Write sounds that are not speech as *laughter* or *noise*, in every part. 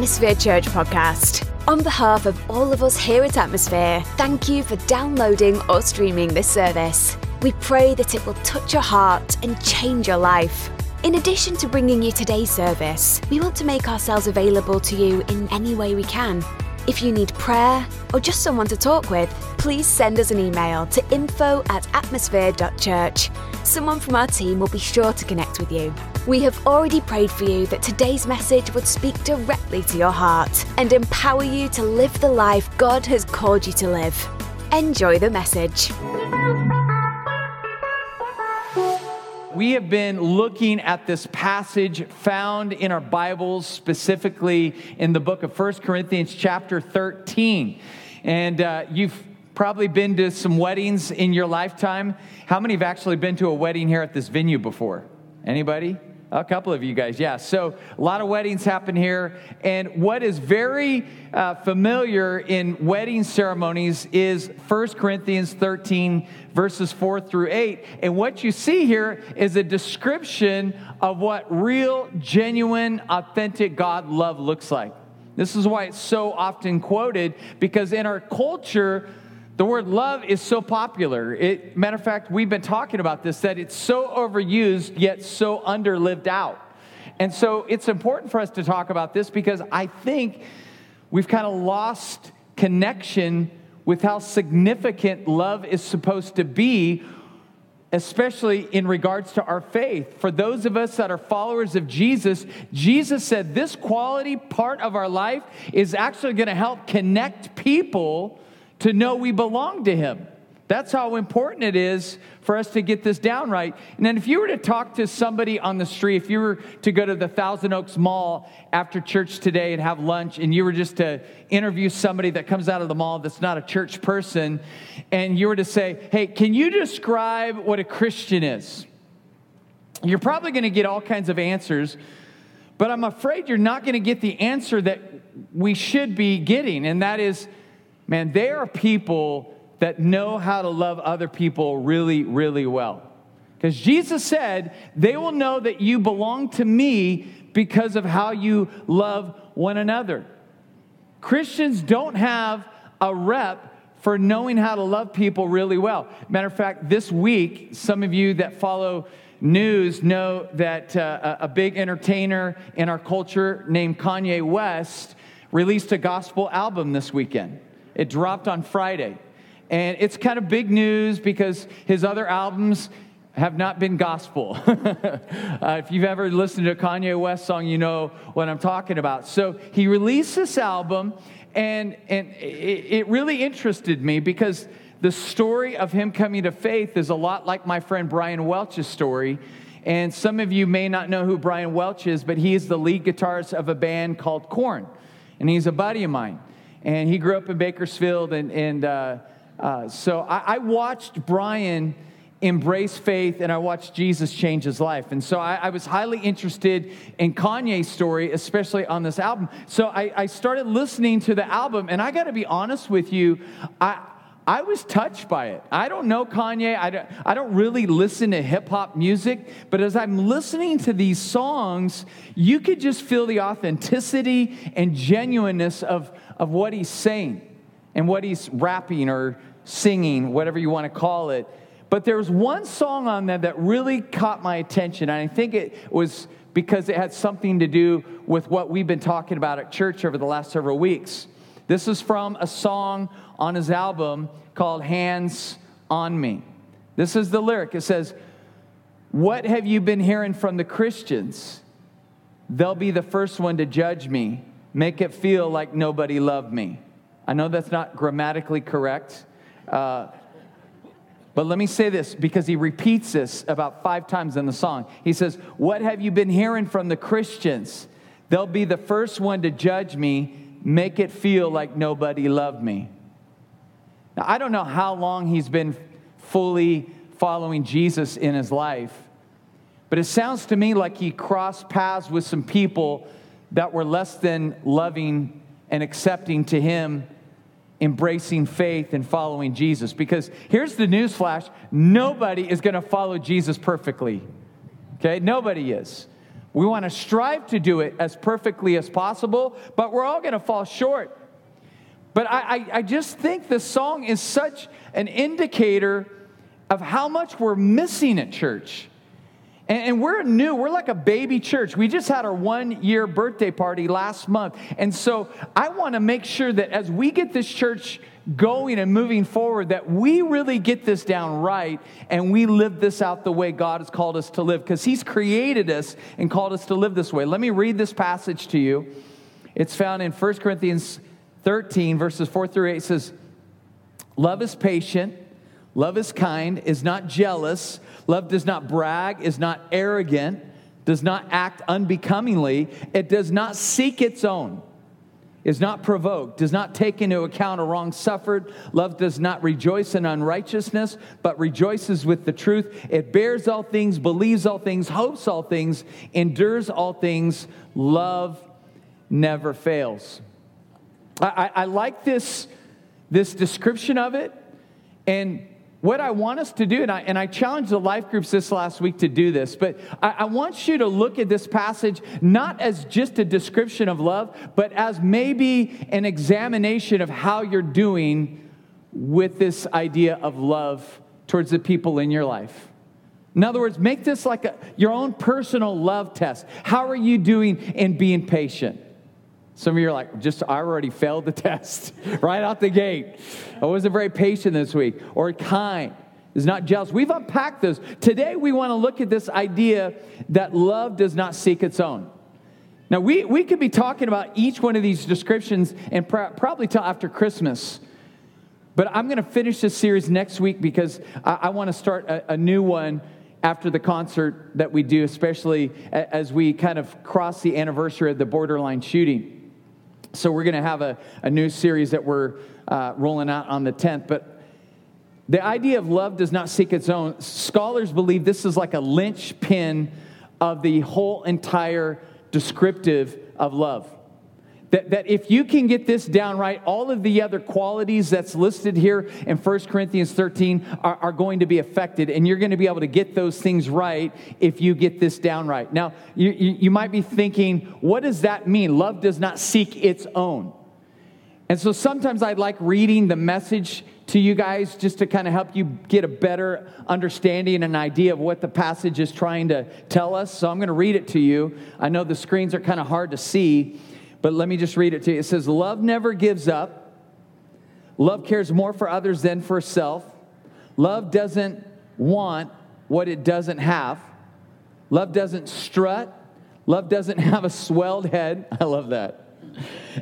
Atmosphere Church podcast. On behalf of all of us here at Atmosphere, thank you for downloading or streaming this service. We pray that it will touch your heart and change your life. In addition to bringing you today's service, we want to make ourselves available to you in any way we can. If you need prayer or just someone to talk with, please send us an email to info at atmosphere.church. Someone from our team will be sure to connect with you. We have already prayed for you that today's message would speak directly to your heart and empower you to live the life God has called you to live. Enjoy the message. We have been looking at this passage found in our Bibles, specifically in the book of First Corinthians, chapter 13. And uh, you've probably been to some weddings in your lifetime. How many have actually been to a wedding here at this venue before? Anybody? A couple of you guys, yeah. So a lot of weddings happen here. And what is very uh, familiar in wedding ceremonies is 1 Corinthians 13, verses 4 through 8. And what you see here is a description of what real, genuine, authentic God love looks like. This is why it's so often quoted, because in our culture, the word love is so popular. It, matter of fact, we've been talking about this that it's so overused yet so underlived out. And so it's important for us to talk about this because I think we've kind of lost connection with how significant love is supposed to be, especially in regards to our faith. For those of us that are followers of Jesus, Jesus said this quality part of our life is actually going to help connect people to know we belong to Him. That's how important it is for us to get this down right. And then, if you were to talk to somebody on the street, if you were to go to the Thousand Oaks Mall after church today and have lunch, and you were just to interview somebody that comes out of the mall that's not a church person, and you were to say, Hey, can you describe what a Christian is? You're probably going to get all kinds of answers, but I'm afraid you're not going to get the answer that we should be getting, and that is, man, they are people that know how to love other people really, really well. Because Jesus said, they will know that you belong to me because of how you love one another. Christians don't have a rep for knowing how to love people really well. Matter of fact, this week, some of you that follow news know that uh, a big entertainer in our culture named Kanye West released a gospel album this weekend. It dropped on Friday. And it's kind of big news because his other albums have not been gospel. *laughs* uh, if you've ever listened to a Kanye West song, you know what I'm talking about. So he released this album, and, and it, it really interested me because the story of him coming to faith is a lot like my friend Brian Welch's story. And some of you may not know who Brian Welch is, but he is the lead guitarist of a band called Korn. And he's a buddy of mine. And he grew up in Bakersfield, and, and uh, uh, so I, I, watched Brian embrace faith and I watched Jesus change his life. And so I, I was highly interested in Kanye's story, especially on this album. So I, I started listening to the album, and I got to be honest with you, I, I was touched by it. I don't know Kanye. I don't, I don't really listen to hip hop music, but as I'm listening to these songs, you could just feel the authenticity and genuineness of, of what he's saying and what he's rapping or singing, whatever you want to call it. But there was one song on there that really caught my attention. And I think it was because it had something to do with what we've been talking about at church over the last several weeks. This is from a song on his album called Hands on Me. This is the lyric. It says, What have you been hearing from the Christians? They'll be the first one to judge me, make it feel like nobody loved me. I know that's not grammatically correct. Uh, but let me say this because he repeats this about five times in the song. He says, What have you been hearing from the Christians? They'll be the first one to judge me, make it feel like nobody loved me. Now, I don't know how long he's been fully following Jesus in his life, but it sounds to me like he crossed paths with some people that were less than loving and accepting to him embracing faith and following Jesus. Because here's the news flash nobody is going to follow Jesus perfectly. Okay? Nobody is. We want to strive to do it as perfectly as possible, but we're all going to fall short. But I, I, I, just think the song is such an indicator of how much we're missing at church. And, and we're new, we're like a baby church. We just had our one year birthday party last month. And so I want to make sure that as we get this church going and moving forward that we really get this down right and we live this out the way God has called us to live because He's created us and called us to live this way. Let me read this passage to you. It's found in 1 Corinthians 13, verses 4 through 8. It says, Love is patient, love is kind, is not jealous, love does not brag, is not arrogant, does not act unbecomingly, it does not seek its own is not provoked, does not take into account a wrong suffered. Love does not rejoice in unrighteousness, but rejoices with the truth. It bears all things, believes all things, hopes all things, endures all things. Love never fails. I, I, I like this, this description of it. And what I want us to do, and I, and I challenged the life groups this last week to do this, but I, I, want you to look at this passage not as just a description of love, but as maybe an examination of how you're doing with this idea of love towards the people in your life. In other words, make this like a, your own personal love test. How are you doing in being patient? Some of you are like, just I already failed the *laughs* test *laughs* right out the gate. I wasn't very patient this week. Or kind is not jealous. We've unpacked this. Today we want to look at this idea that love does not seek its own. Now we, we could be talking about each one of these descriptions and probably till after Christmas. But I'm going to finish this series next week because I, I want to start a, a new one after the concert that we do, especially as we kind of cross the anniversary of the borderline shooting. So we're going to have a, a new series that we're uh, rolling out on the 10th. But the idea of love does not seek its own. Scholars believe this is like a linchpin of the whole entire descriptive of love. That, that if you can get this down right, all of the other qualities that's listed here in 1 Corinthians 13 are, are going to be affected, and you're going to be able to get those things right if you get this down right. Now, you, you, you might be thinking, what does that mean? Love does not seek its own. And so sometimes I'd like reading the message to you guys just to kind of help you get a better understanding and idea of what the passage is trying to tell us. So I'm going to read it to you. I know the screens are kind of hard to see. But let me just read it to you. It says, Love never gives up. Love cares more for others than for self. Love doesn't want what it doesn't have. Love doesn't strut. Love doesn't *laughs* have a swelled head. *laughs* I love that.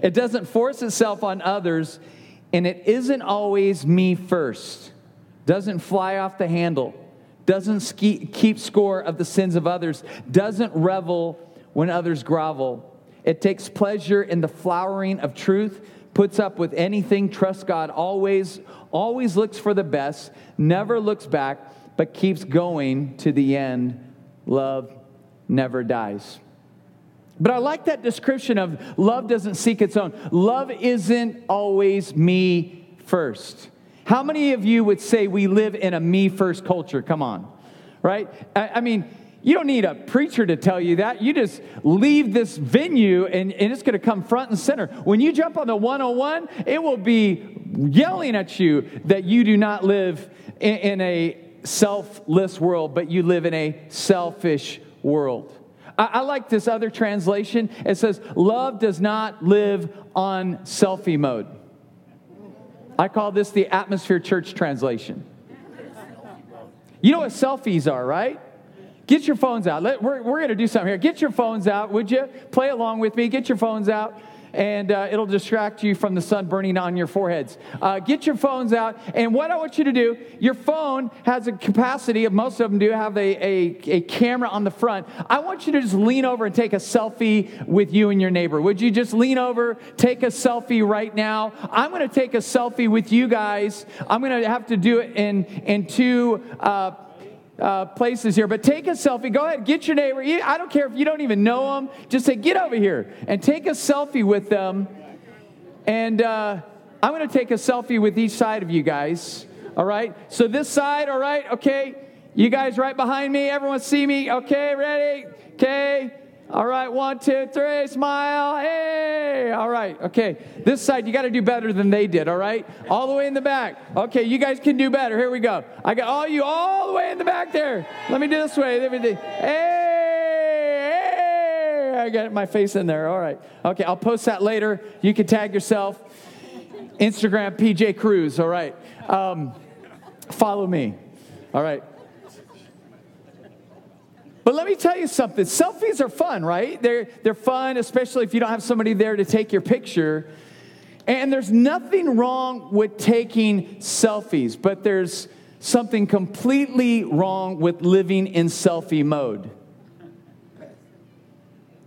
It doesn't force itself on others, and it isn't always me first. Doesn't fly off the handle. Doesn't ski- keep score of the sins of others. Doesn't revel when others grovel it takes pleasure in the flowering of truth, puts up with anything, trusts God always, always looks for the best, never looks back, but keeps going to the end. Love never dies. But I like that description of love doesn't seek its own. Love isn't always me first. How many of you would say we live in a me first culture? Come on, right? I, I mean, you don't need a preacher to tell you that. You just leave this venue and, and it's going to come front and center. When you jump on the 101, it will be yelling at you that you do not live in, in a selfless world, but you live in a selfish world. I, I like this other translation. It says, Love does not live on selfie mode. I call this the Atmosphere Church translation. You know what selfies are, right? Get your phones out. Let, we're we're going to do something here. Get your phones out, would you? Play along with me. Get your phones out and uh, it'll distract you from the sun burning on your foreheads. Uh, get your phones out, and what I want you to do, your phone has a capacity, of most of them do have a, a, a, camera on the front. I want you to just lean over and take a selfie with you and your neighbor. Would you just lean over, take a selfie right now? I'm going to take a selfie with you guys. I'm going to have to do it in, in two. Uh, uh, places here, but take a selfie. Go ahead, get your neighbor. I don't care if you don't even know them. Just say, get over here and take a selfie with them. And uh, I'm going to take a selfie with each side of you guys. All right. So this side, all right. Okay. You guys right behind me. Everyone see me. Okay. Ready. Okay. All right, one, two, three, smile. Hey, all right, okay. This side, you got to do better than they did, all right? All the way in the back. Okay, you guys can do better. Here we go. I got all you all the way in the back there. Let me do this way. Let me do. Hey, hey. I got my face in there. All right. Okay, I'll post that later. You can tag yourself. Instagram PJ Cruz, all right. Um, follow me, all right. But let me tell you something selfies are fun, right? They're, they're fun, especially if you don't have somebody there to take your picture. And there's nothing wrong with taking selfies, but there's something completely wrong with living in selfie mode.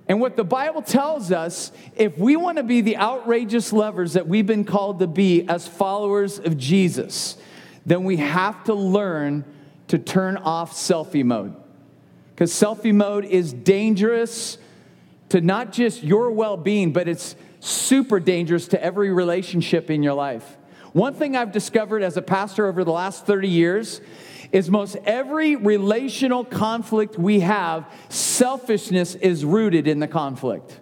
And what the Bible tells us, if we want to be the outrageous lovers that we've been called to be as followers of Jesus, then we have to learn to turn off selfie mode because selfie mode is dangerous to not just your well being, but it's super dangerous to every relationship in your life. One thing I've discovered as a pastor over the last 30 years is most every relational conflict we have, selfishness is rooted in the conflict.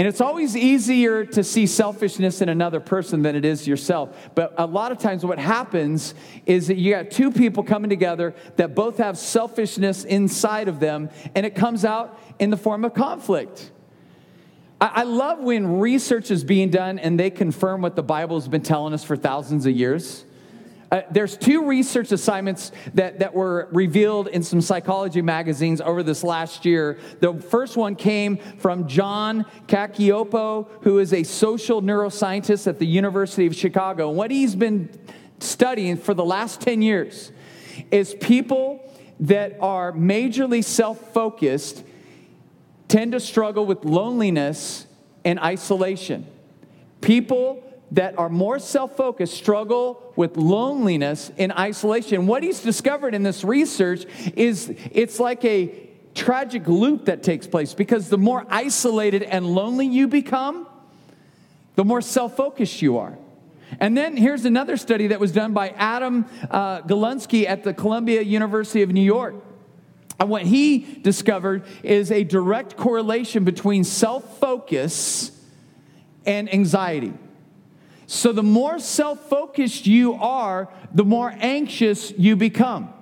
And it's always easier to see selfishness in another person than it is yourself. But a lot of times, what happens is that you got two people coming together that both have selfishness inside of them, and it comes out in the form of conflict. I, love when research is being done and they confirm what the Bible has been telling us for thousands of years. Uh, there's two research assignments that, that were revealed in some psychology magazines over this last year. The first one came from John Cacioppo, who is a social neuroscientist at the University of Chicago. And what he's been studying for the last 10 years is people that are majorly self focused tend to struggle with loneliness and isolation. People that are more self focused struggle with loneliness and isolation. What he's discovered in this research is it's like a tragic loop that takes place because the more isolated and lonely you become, the more self focused you are. And then here's another study that was done by Adam uh, Galinsky at the Columbia University of New York. And what he discovered is a direct correlation between self focus and anxiety. So the more self focused you are, the more anxious you become.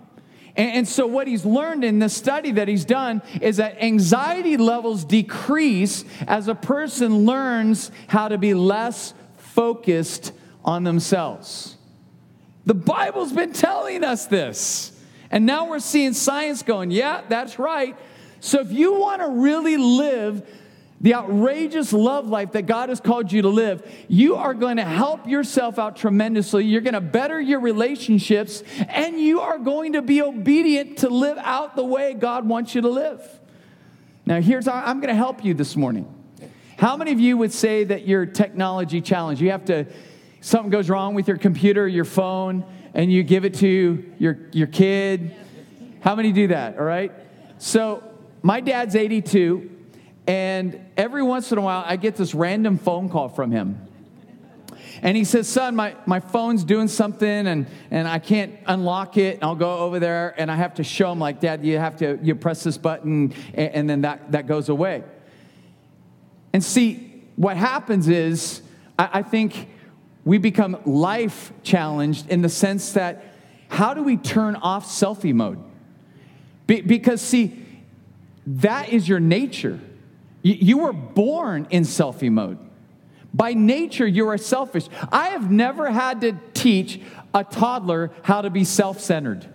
And, so, what he's learned in this study that he's done is that anxiety levels decrease as a person learns how to be less focused on themselves. The Bible's been telling us this. And now we're seeing science going, yeah, that's right. So, if you want to really live the outrageous love life that God has called you to live, you are going to help yourself out tremendously. You're going to better your relationships, and you are going to be obedient to live out the way God wants you to live. Now, here's how I'm going to help you this morning. How many of you would say that you're technology challenged? You have to, something goes wrong with your computer, your phone, and you give it to your, your kid? How many do that, all right? So, my dad's 82 and every once in a while, I get this random phone call from him. And he says, Son, my, my phone's doing something and, and I can't unlock it. And I'll go over there and I have to show him, like, Dad, you have to you press this button and, and then that, that goes away. And see, what happens is, I, I think we become life challenged in the sense that how do we turn off selfie mode? Be, because, see, that is your nature. You were born in selfie mode. By nature, you are selfish. I have never had to teach a toddler how to be self centered.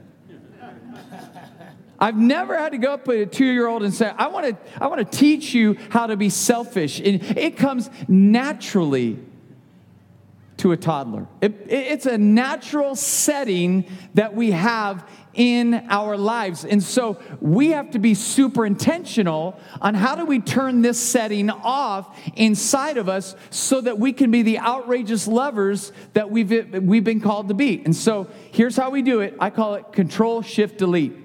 I've never had to go up to a two year old and say, I want to I want to teach you how to be selfish. And it comes naturally to a toddler. It, it's a natural setting that we have in our lives. And so we have to be super intentional on how do we turn this setting off inside of us so that we can be the outrageous lovers that we've, we've been called to be. And so here's how we do it I call it control, shift, delete.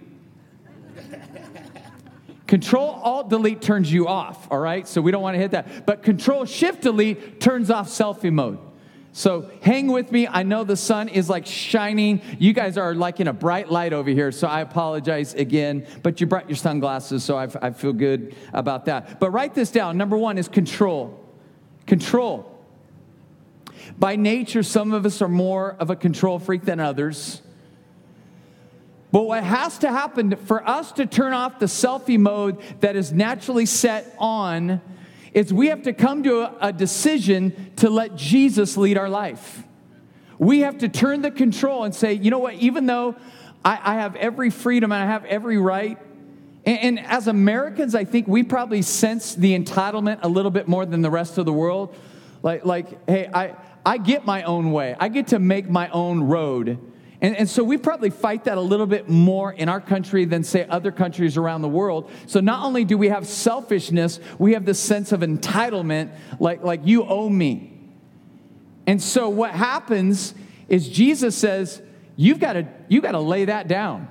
Control Alt Delete turns you off, all right? So we don't want to hit that. But Control Shift Delete turns off selfie mode. So hang with me. I know the sun is like shining. You guys are like in a bright light over here, so I apologize again. But you brought your sunglasses, so I, I feel good about that. But write this down. Number one is control. Control. By nature, some of us are more of a control freak than others. But what has to happen for us to turn off the selfie mode that is naturally set on is we have to come to a, decision to let Jesus lead our life. We have to turn the control and say, you know what, even though I, I have every freedom and I have every right, and, and as Americans, I think we probably sense the entitlement a little bit more than the rest of the world. Like, like hey, I, I get my own way, I get to make my own road. And, and, so we probably fight that a little bit more in our country than, say, other countries around the world. So not only do we have selfishness, we have this sense of entitlement, like, like you owe me. And so what happens is Jesus says, you've got to, you've got to lay that down.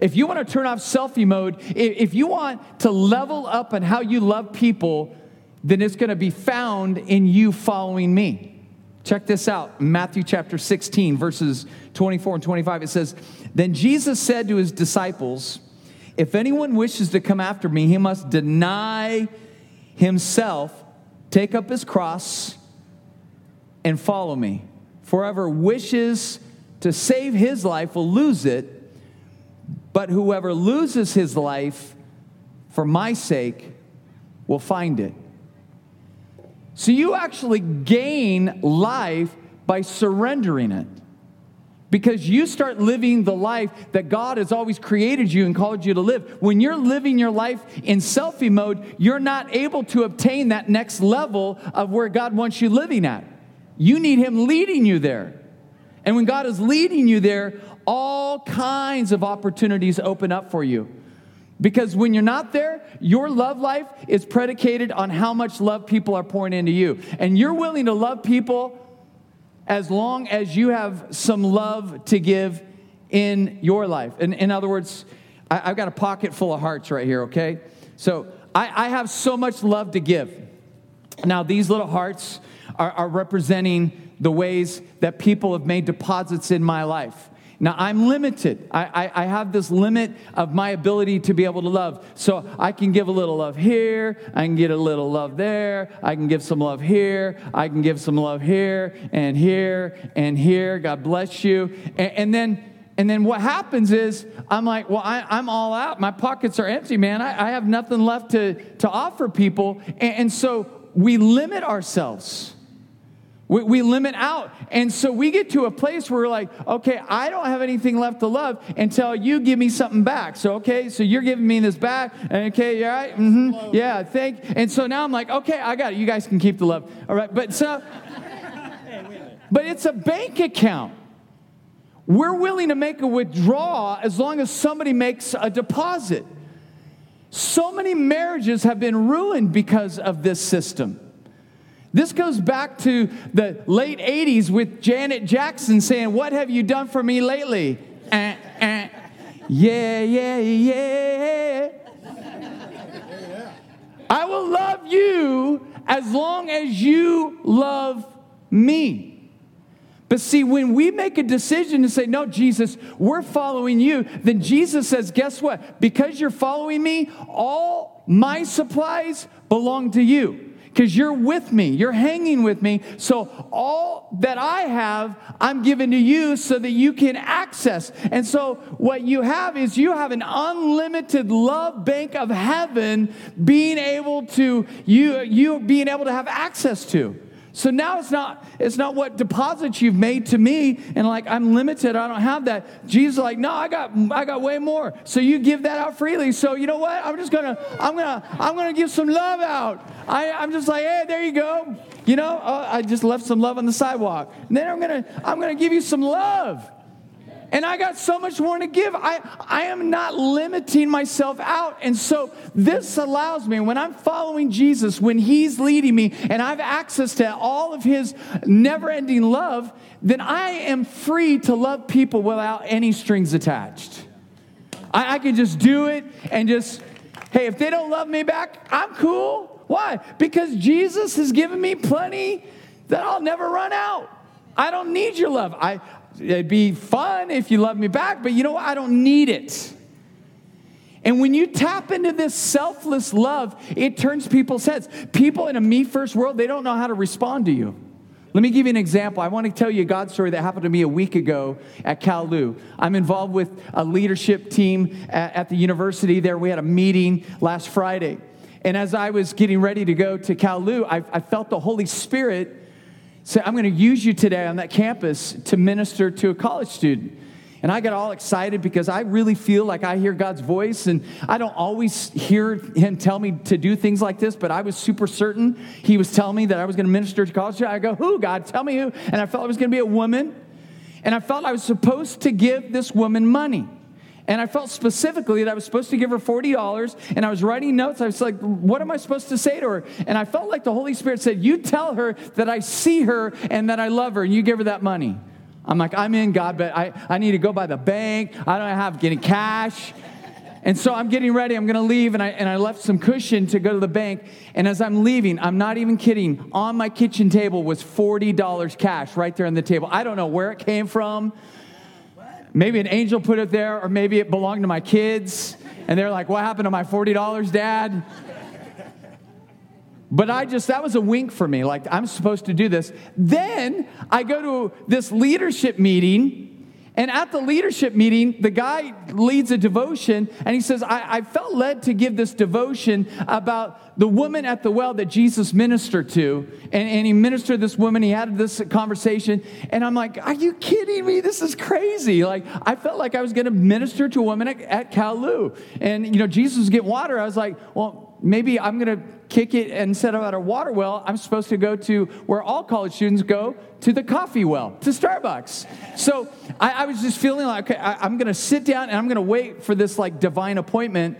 If you want to turn off selfie mode, if you want to level up on how you love people, then it's going to be found in you following me. Check this out Matthew chapter 16, verses 24 and 25. It says, Then Jesus said to his disciples, If anyone wishes to come after me, he must deny himself, take up his cross, and follow me. For whoever wishes to save his life will lose it, but whoever loses his life for my sake will find it. So you actually gain life by surrendering it. Because you start living the life that God has always created you and called you to live. When you're living your life in selfie mode, you're not able to obtain that next level of where God wants you living at. You need Him leading you there. And when God is leading you there, all kinds of opportunities open up for you. Because when you're not there, your love life is predicated on how much love people are pouring into you. And you're willing to love people as long as you have some love to give in your life. In, in other words, I, have got a pocket full of hearts right here, okay? So I, I have so much love to give. Now, these little hearts are, are representing the ways that people have made deposits in my life. Now, I'm limited. I, I, I, have this limit of my ability to be able to love. So I can give a little love here. I can get a little love there. I can give some love here. I can give some love here and here and here. God bless you. And, and then. And then what happens is, I'm like, well, I, am all out. My pockets are empty, man. I, I, have nothing left to, to offer people. and, and so we limit ourselves. We, we, limit out. And so we get to a place where we're like, okay, I don't have anything left to love until you give me something back. So, okay, so you're giving me this back. Okay, you all right? Mm-hmm. Yeah, thank And so now I'm like, okay, I got it. You guys can keep the love. All right. But so, but it's a bank account. We're willing to make a withdrawal as long as somebody makes a deposit. So many marriages have been ruined because of this system. This goes back to the late 80s with Janet Jackson saying, What have you done for me lately? Uh, yeah, yeah, yeah. I will love you as long as you love me. But see, when we make a decision to say, No, Jesus, we're following you, then Jesus says, Guess what? Because you're following me, all my supplies belong to you because you're with me, you're hanging with me. So all that I have, I'm giving to you so that you can access. And so what you have is you have an unlimited love bank of heaven being able to you you being able to have access to. So now it's not it's not what deposits you've made to me and like I'm limited, I don't have that. Jesus like, "No, I got I got way more." So you give that out freely. So you know what? I'm just going to I'm going to I'm going to give some love out. I I'm just like, "Hey, there you go." You know, uh, I just left some love on the sidewalk. And then I'm going to I'm going to give you some love. And I got so much more to give. I, I am not limiting myself out. And so this allows me, when I'm following Jesus, when He's leading me, and I have access to all of His never ending love, then I am free to love people without any strings attached. I, I can just do it and just, hey, if they don't love me back, I'm cool. Why? Because Jesus has given me plenty that I'll never run out. I don't need your love. I, it'd be fun if you love me back, but you know what? I don't need it. And when you tap into this selfless love, it turns people's heads. People in a me first world, they don't know how to respond to you. Let me give you an example. I want to tell you a God story that happened to me a week ago at Cal I'm involved with a leadership team at, at the university there. We had a meeting last Friday. And as I was getting ready to go to Cal I, I felt the Holy Spirit say, I'm going to use you today on that campus to minister to a college student. And I got all excited because I really feel like I hear God's voice. And I don't always hear Him tell me to do things like this, but I was super certain He was telling me that I was going to minister to college. I go, Who, God? Tell me who. And I felt I was going to be a woman. And I felt I was supposed to give this woman money. And I felt specifically that I was supposed to give her $40. And I was writing notes. I was like, what am I supposed to say to her? And I felt like the Holy Spirit said, You tell her that I see her and that I love her, and you give her that money. I'm like, I'm in, God, but I, I need to go by the bank. I don't have any cash. And so I'm getting ready. I'm going to leave. And I, and I left some cushion to go to the bank. And as I'm leaving, I'm not even kidding, on my kitchen table was $40 cash right there on the table. I don't know where it came from. Maybe an angel put it there, or maybe it belonged to my kids. And they're like, What happened to my $40, Dad? But I just, that was a wink for me. Like, I'm supposed to do this. Then I go to this leadership meeting. And at the leadership meeting, the guy leads a devotion and he says, I, I, felt led to give this devotion about the woman at the well that Jesus ministered to. And, and he ministered this woman, he had this conversation. And I'm like, Are you kidding me? This is crazy. Like, I felt like I was going to minister to a woman at, at Lu. And, you know, Jesus was getting water. I was like, Well, maybe I'm going to kick it and instead of at a water well, I'm supposed to go to where all college students go to the coffee well, to Starbucks. So I, I was just feeling like, okay, I, I'm going to sit down and I'm going to wait for this like divine appointment.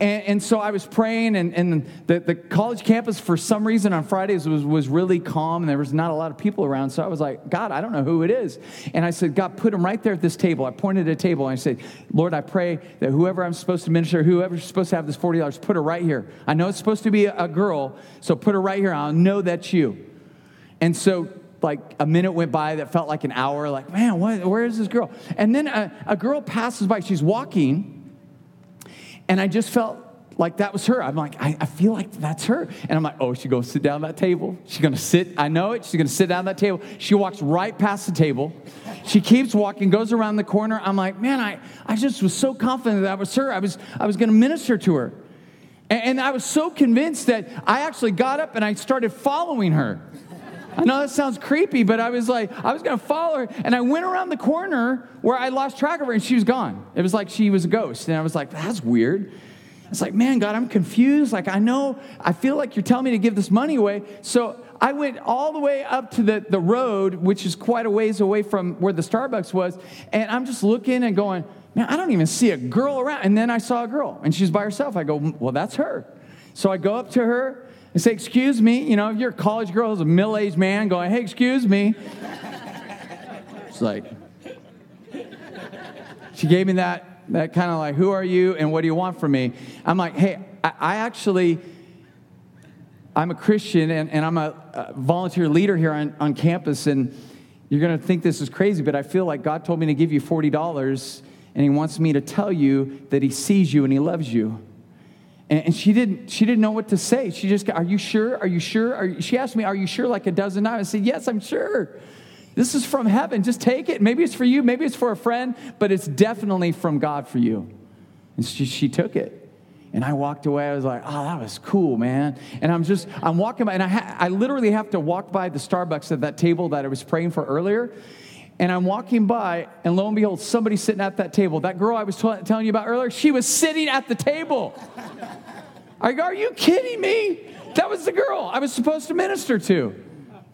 And, and, so I was praying, and, and the, the college campus, for some reason, on Fridays was, was really calm, and there was not a lot of people around. So I was like, God, I don't know who it is. And I said, God, put him right there at this table. I pointed at a table, and I said, Lord, I pray that whoever I'm supposed to minister, whoever's supposed to have this $40, put her right here. I know it's supposed to be a, girl, so put her right here. I'll know that's you. And so like a minute went by that felt like an hour like man what, where is this girl and then a, a girl passes by she's walking and I just felt like that was her. I'm like, I, I, feel like that's her. And I'm like, oh, going to sit down at that table. She's to sit, I know it. She's to sit down at that table. She walks right past the table. She keeps walking, goes around the corner. I'm like, man, I, I just was so confident that was her. I was, I was to minister to her. And, and I was so convinced that I actually got up and I started following her. I know that sounds creepy, but I was like, I was going to follow her. And I went around the corner where I lost track of her and she was gone. It was like she was a ghost. And I was like, that's weird. It's like, man, God, I'm confused. Like, I know, I feel like you're telling me to give this money away. So I went all the way up to the, the road, which is quite a ways away from where the Starbucks was. And I'm just looking and going, man, I don't even see a girl around. And then I saw a girl and she's by herself. I go, well, that's her. So I go up to her and say, excuse me. You know, if you're a college girl, as a middle aged man going, hey, excuse me. It's like, she gave me that that kind of like, who are you and what do you want from me? I'm like, hey, I, I actually, I'm a Christian and, and I'm a, a, volunteer leader here on, on campus, and you're going to think this is crazy, but I feel like God told me to give you $40, and He wants me to tell you that He sees you and He loves you. And, she didn't, she didn't know what to say. She just, are you sure? Are you sure? Are you, she asked me, are you sure? Like a dozen times. I said, yes, I'm sure. This is from heaven. Just take it. Maybe it's for you, maybe it's for a friend, but it's definitely from God for you. And she, she took it. And I walked away. I was like, oh, that was cool, man. And I'm just, I'm walking by, and I, ha- I literally have to walk by the Starbucks at that table that I was praying for earlier. And I'm walking by, and lo and behold, somebody's sitting at that table. That girl I was t- telling you about earlier, she was sitting at the table. Are you kidding me? That was the girl I was supposed to minister to.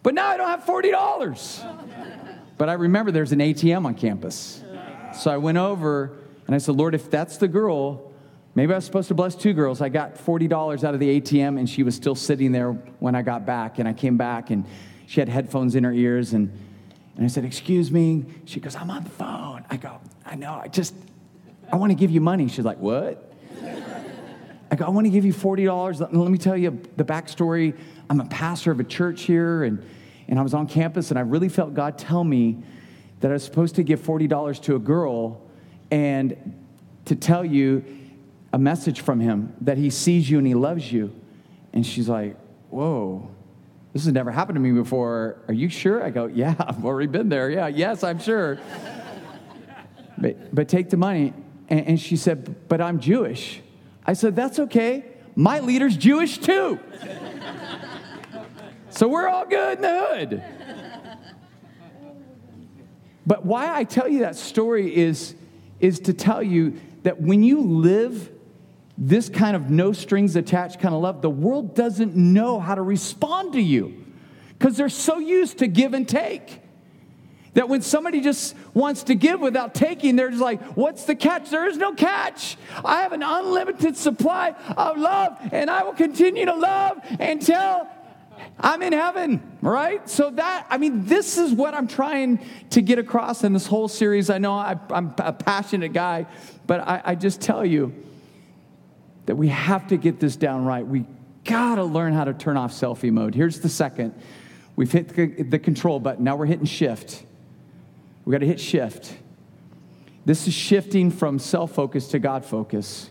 But now I don't have $40. But I remember there's an ATM on campus. So I went over and I said, Lord, if that's the girl, maybe I was supposed to bless two girls. I got $40 out of the ATM and she was still sitting there when I got back. And I came back and she had headphones in her ears. And, and I said, Excuse me. She goes, I'm on the phone. I go, I know. I just, I want to give you money. She's like, What? I go, I want to give you $40. Let me tell you the backstory. I'm a pastor of a church here and and I was on campus, and I really felt God tell me that I was supposed to give $40 to a girl and to tell you a message from him that he sees you and he loves you. And she's like, Whoa, this has never happened to me before. Are you sure? I go, Yeah, *laughs* I've already been there. Yeah, yes, I'm sure. *laughs* but, but take the money. And, and she said, But I'm Jewish. I said, That's okay. My leader's Jewish too. *laughs* so we're all good in the hood. But why I tell you that story is, is to tell you that when you live this kind of no strings attached kind of love, the world doesn't know how to respond to you because they're so used to give and take. That when somebody just wants to give without taking, they're just like, What's the catch? There is no catch. I have an unlimited supply of love, and I will continue to love until I'm in heaven, right? So that, I mean, this is what I'm trying to get across in this whole series. I know I, am a passionate guy, but I, I just tell you that we have to get this down right. We gotta learn how to turn off selfie mode. Here's the second. We've hit the control button. Now we're hitting shift. We gotta hit shift. This is shifting from self focus to God focus.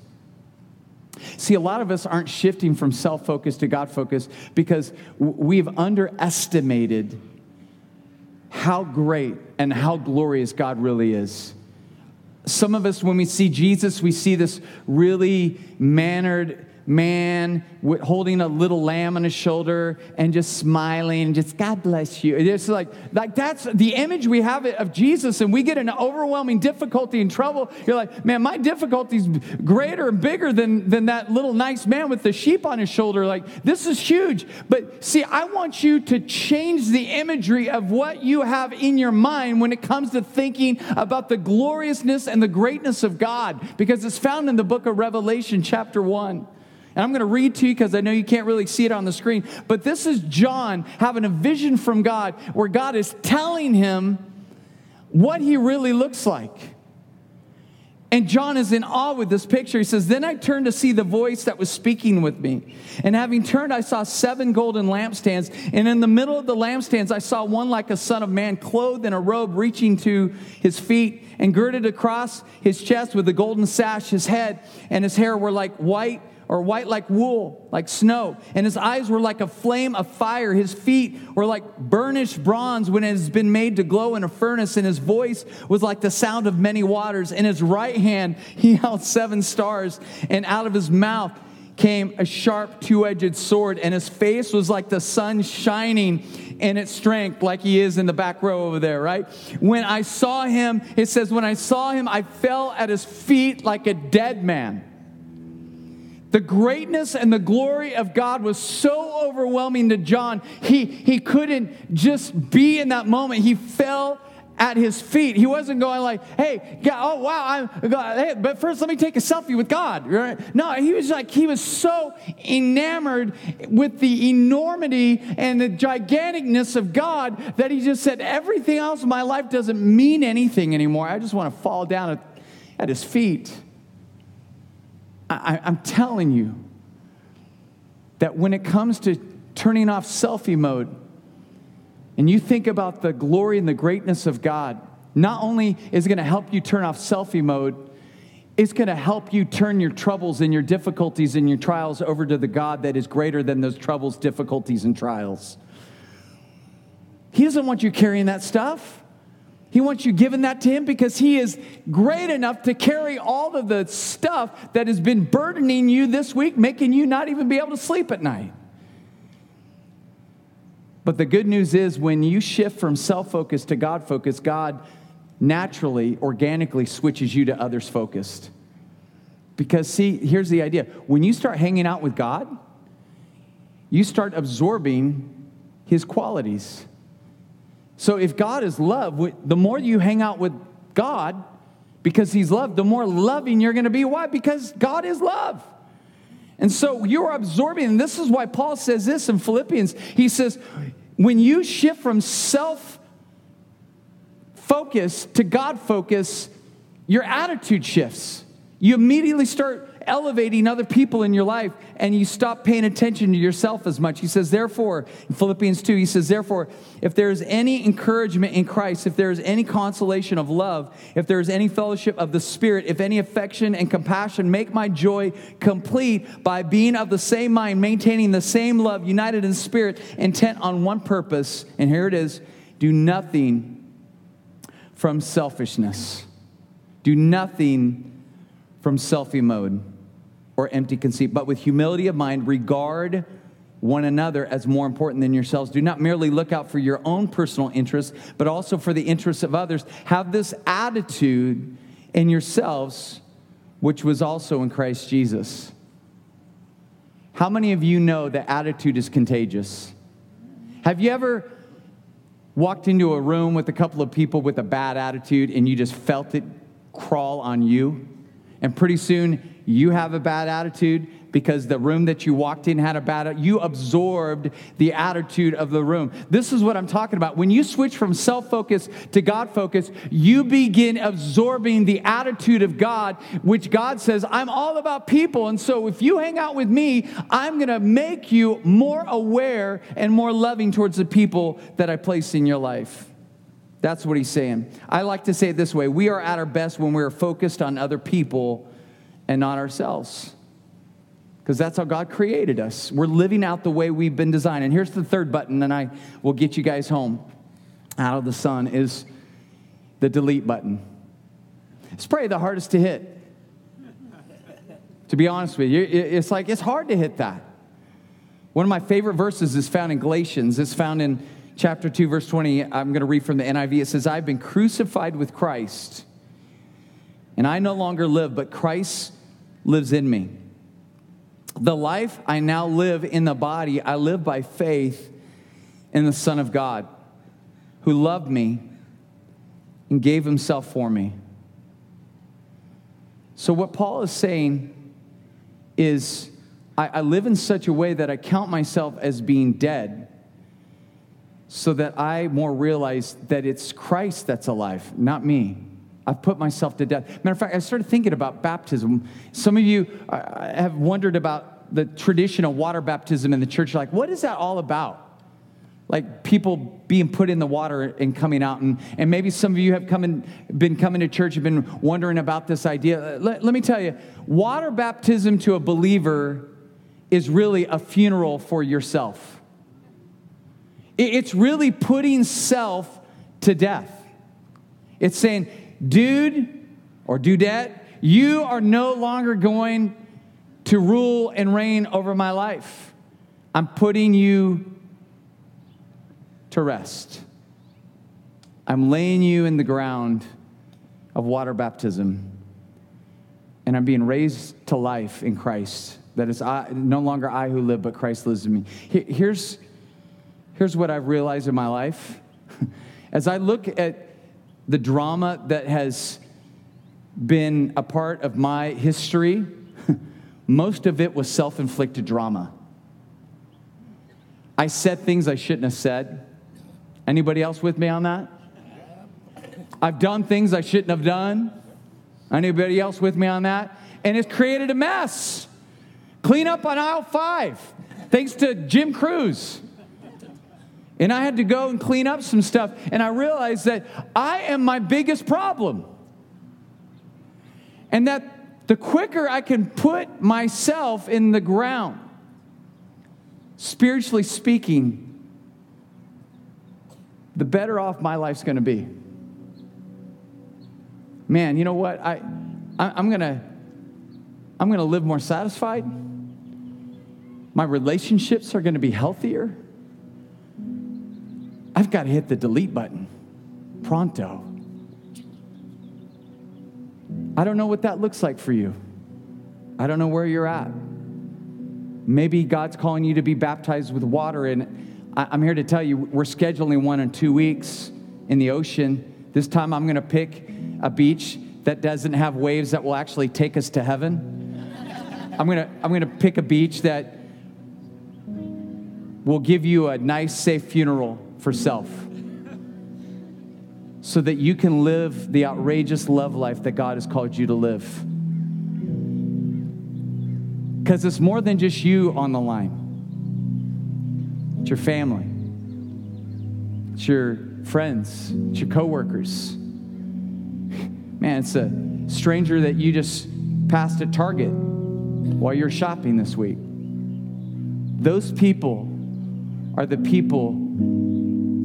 See, a lot of us aren't shifting from self focus to God focus because we've underestimated how great and how glorious God really is. Some of us, when we see Jesus, we see this really mannered, man holding a little lamb on his shoulder and just smiling just God bless you. It's like, like that's the image we have of Jesus, and we get an overwhelming difficulty and trouble. You're like, man, my difficulty's greater and bigger than, than that little nice man with the sheep on his shoulder. Like, this is huge. But see, I want you to change the imagery of what you have in your mind when it comes to thinking about the gloriousness and the greatness of God, because it's found in the book of Revelation, chapter 1. And I'm going to read to you because I know you can't really see it on the screen. But this is John having a vision from God where God is telling him what he really looks like. And John is in awe with this picture. He says, Then I turned to see the voice that was speaking with me. And having turned, I saw seven golden lampstands. And in the middle of the lampstands, I saw one like a son of man, clothed in a robe reaching to his feet and girded across his chest with a golden sash. His head and his hair were like white or white like wool, like snow. And his eyes were like a flame of fire. His feet were like burnished bronze when it has been made to glow in a furnace. And his voice was like the sound of many waters. In his right hand, *laughs* he held seven stars. And out of his mouth, came a sharp two edged sword, and his face was like the sun shining in its strength, like he is in the back row over there, right? When I saw him, it says, When I saw him, I fell at his feet like a dead man. The greatness and the glory of God was so overwhelming to John, he, he couldn't just be in that moment. He fell at his feet. He wasn't going like, hey, God, oh, wow, I'm, God, hey, but first let me take a selfie with God. Right? No, he was like, he was so enamored with the enormity and the giganticness of God that he just said, everything else in my life doesn't mean anything anymore. I just want to fall down at, at his feet. I, I'm telling you that when it comes to turning off selfie mode, and you think about the glory and the greatness of God, not only is it going to help you turn off selfie mode, it's going to help you turn your troubles and your difficulties and your trials over to the God that is greater than those troubles, difficulties, and trials. He doesn't want you carrying that stuff. He wants you giving that to Him because He is great enough to carry all of the stuff that has been burdening you this week, making you not even be able to sleep at night. But the good news is when you shift from self focus to God focus, God naturally, organically switches you to others focused. Because, see, here's the idea when you start hanging out with God, you start absorbing His qualities. So if God is love, the more you hang out with God, because He's love, the more loving you're going to be. Why? Because God is love. And so you're absorbing, and this is why Paul says this in Philippians. He says, when you shift from self focus to God focus, your attitude shifts. You immediately start elevating other people in your life and you stop paying attention to yourself as much. He says, therefore, in Philippians 2, he says, therefore, if there's any encouragement in Christ, if there's any consolation of love, if there's any fellowship of the Spirit, if any affection and compassion, make my joy complete by being of the same mind, maintaining the same love, united in spirit, intent on one purpose. And here it is do nothing from selfishness. Do nothing from selfie mode or empty conceit, but with humility of mind, regard one another as more important than yourselves. Do not merely look out for your own personal interests, but also for the interests of others. Have this attitude in yourselves, which was also in Christ Jesus. How many of you know that attitude is contagious? Have you ever walked into a room with a couple of people with a bad attitude and you just felt it crawl on you? And pretty soon you have a bad attitude because the room that you walked in had a bad you absorbed the attitude of the room. This is what i'm talking about. When you switch from self-focus to god focus you begin absorbing the attitude of god which god says i'm all about people and so if you hang out with me i'm going to make you more aware and more loving towards the people that i place in your life. That's what he's saying. I like to say it this way. We are at our best when we're focused on other people and not ourselves because that's how God created us. We're living out the way we've been designed. And here's the third button, and I will get you guys home out of the sun is the delete button. It's probably the hardest to hit. to be honest with you, it's like it's hard to hit that. One of my favorite verses is found in Galatians. It's found in chapter 2, verse 20. I'm going to read from the NIV. It says, I've been crucified with Christ, and I no longer live, but Christ lives in me. The life I now live in the body, I live by faith in the Son of God, who loved me and gave himself for me. So, what Paul is saying is, I, I, live in such a way that I count myself as being dead so that I more realize that it's Christ that's alive, not me. I've put myself to death. Matter of fact, I started thinking about baptism. Some of you uh, have wondered about the tradition of water baptism in the church. Like, what is that all about? Like people being put in the water and coming out. And, and maybe some of you have come in, been coming to church and been wondering about this idea. Let, let me tell you, water baptism to a believer is really a funeral for yourself. It's really putting self to death. It's saying, dude or dudette, you are no longer going to rule and reign over my life. I'm putting you to rest. I'm laying you in the ground of water baptism, and I'm being raised to life in Christ. That is I, no longer I who live, but Christ lives in me. Here's, here's what I've realized in my life. *laughs* As I look at the drama that has been a part of my history, *laughs* most of it was self inflicted drama. I said things I shouldn't have said. Anybody else with me on that? I've done things I shouldn't have done. Anybody else with me on that? And it's created a mess. Clean up on aisle five, thanks to Jim Cruz. And I had to go and clean up some stuff. And I realized that I am my biggest problem. And that the quicker I can put myself in the ground, spiritually speaking, the better off my life's going to be. Man, you know what? I, I am going to I'm going to live more satisfied. My relationships are going to be healthier. I've got to hit the delete button pronto. I don't know what that looks like for you. I don't know where you're at. Maybe God's calling you to be baptized with water, and I'm here to tell you we're scheduling one in two weeks in the ocean. This time I'm going to pick a beach that doesn't have waves that will actually take us to heaven. I'm going to I'm going to pick a beach that will give you a nice, safe funeral for self so that you can live the outrageous love life that God has called you to live. Because it's more than just you on the line, it's your family, it's your friends, it's your coworkers. Man, it's a stranger that you just passed at Target while you're shopping this week. Those people are the people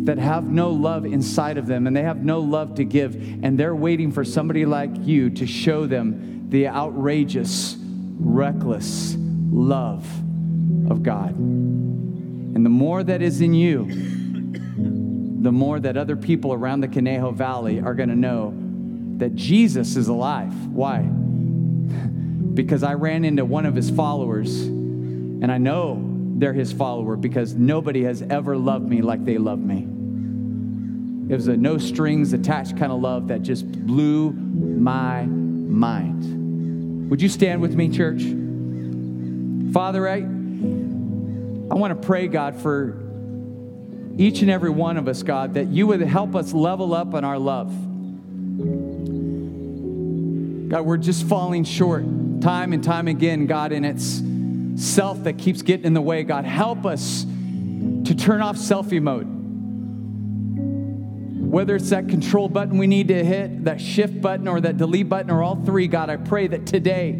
that have no love inside of them and they have no love to give, and they're waiting for somebody like you to show them the outrageous, reckless love of God. And the more that is in you, the more that other people around the Conejo Valley are going to know that Jesus is alive. Why? *laughs* because I ran into one of his followers, and I know they're his follower because nobody has ever loved me like they love me. It was a no strings attached kind of love that just blew my mind. Would you stand with me, church? Father, I, I want to pray, God, for each and every one of us, God, that you would help us level up in our love. God, we're just falling short time and time again, God, and it's self that keeps getting in the way. God, help us to turn off selfie mode. Whether it's that control button we need to hit, that shift button, or that delete button, or all three, God, I pray that today,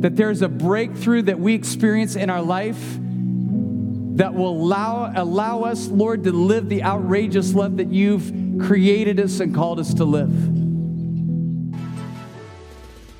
that there's a breakthrough that we experience in our life that will allow, allow us, Lord, to live the outrageous love that you've created us and called us to live.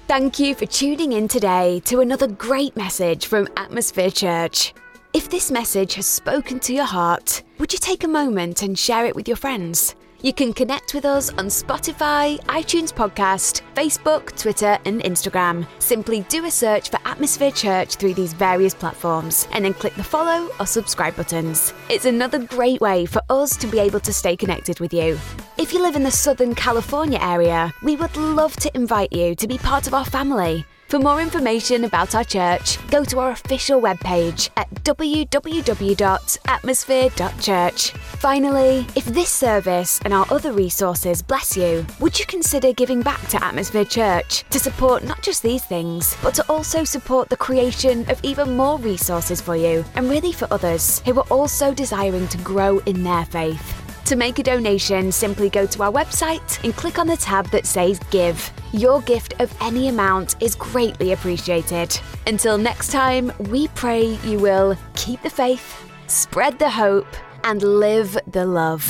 Thank you for tuning in today to another great message from Atmosphere Church. If this message has spoken to your heart, would you take a moment and share it with your friends? You can connect with us on Spotify, iTunes Podcast, Facebook, Twitter, and Instagram. Simply do a search for Atmosphere Church through these various platforms and then click the follow or subscribe buttons. It's another great way for us to be able to stay connected with you. If you live in the Southern California area, we would love to invite you to be part of our family. For more information about our church, go to our official webpage at www.atmosphere.church. Finally, if this service and our other resources bless you, would you consider giving back to Atmosphere Church to support not just these things, but to also support the creation of even more resources for you and really for others who are also desiring to grow in their faith? To make a donation, simply go to our website and click on the tab that says Give. Your gift of any amount is greatly appreciated. Until next time, we pray you will keep the faith, spread the hope, and live the love.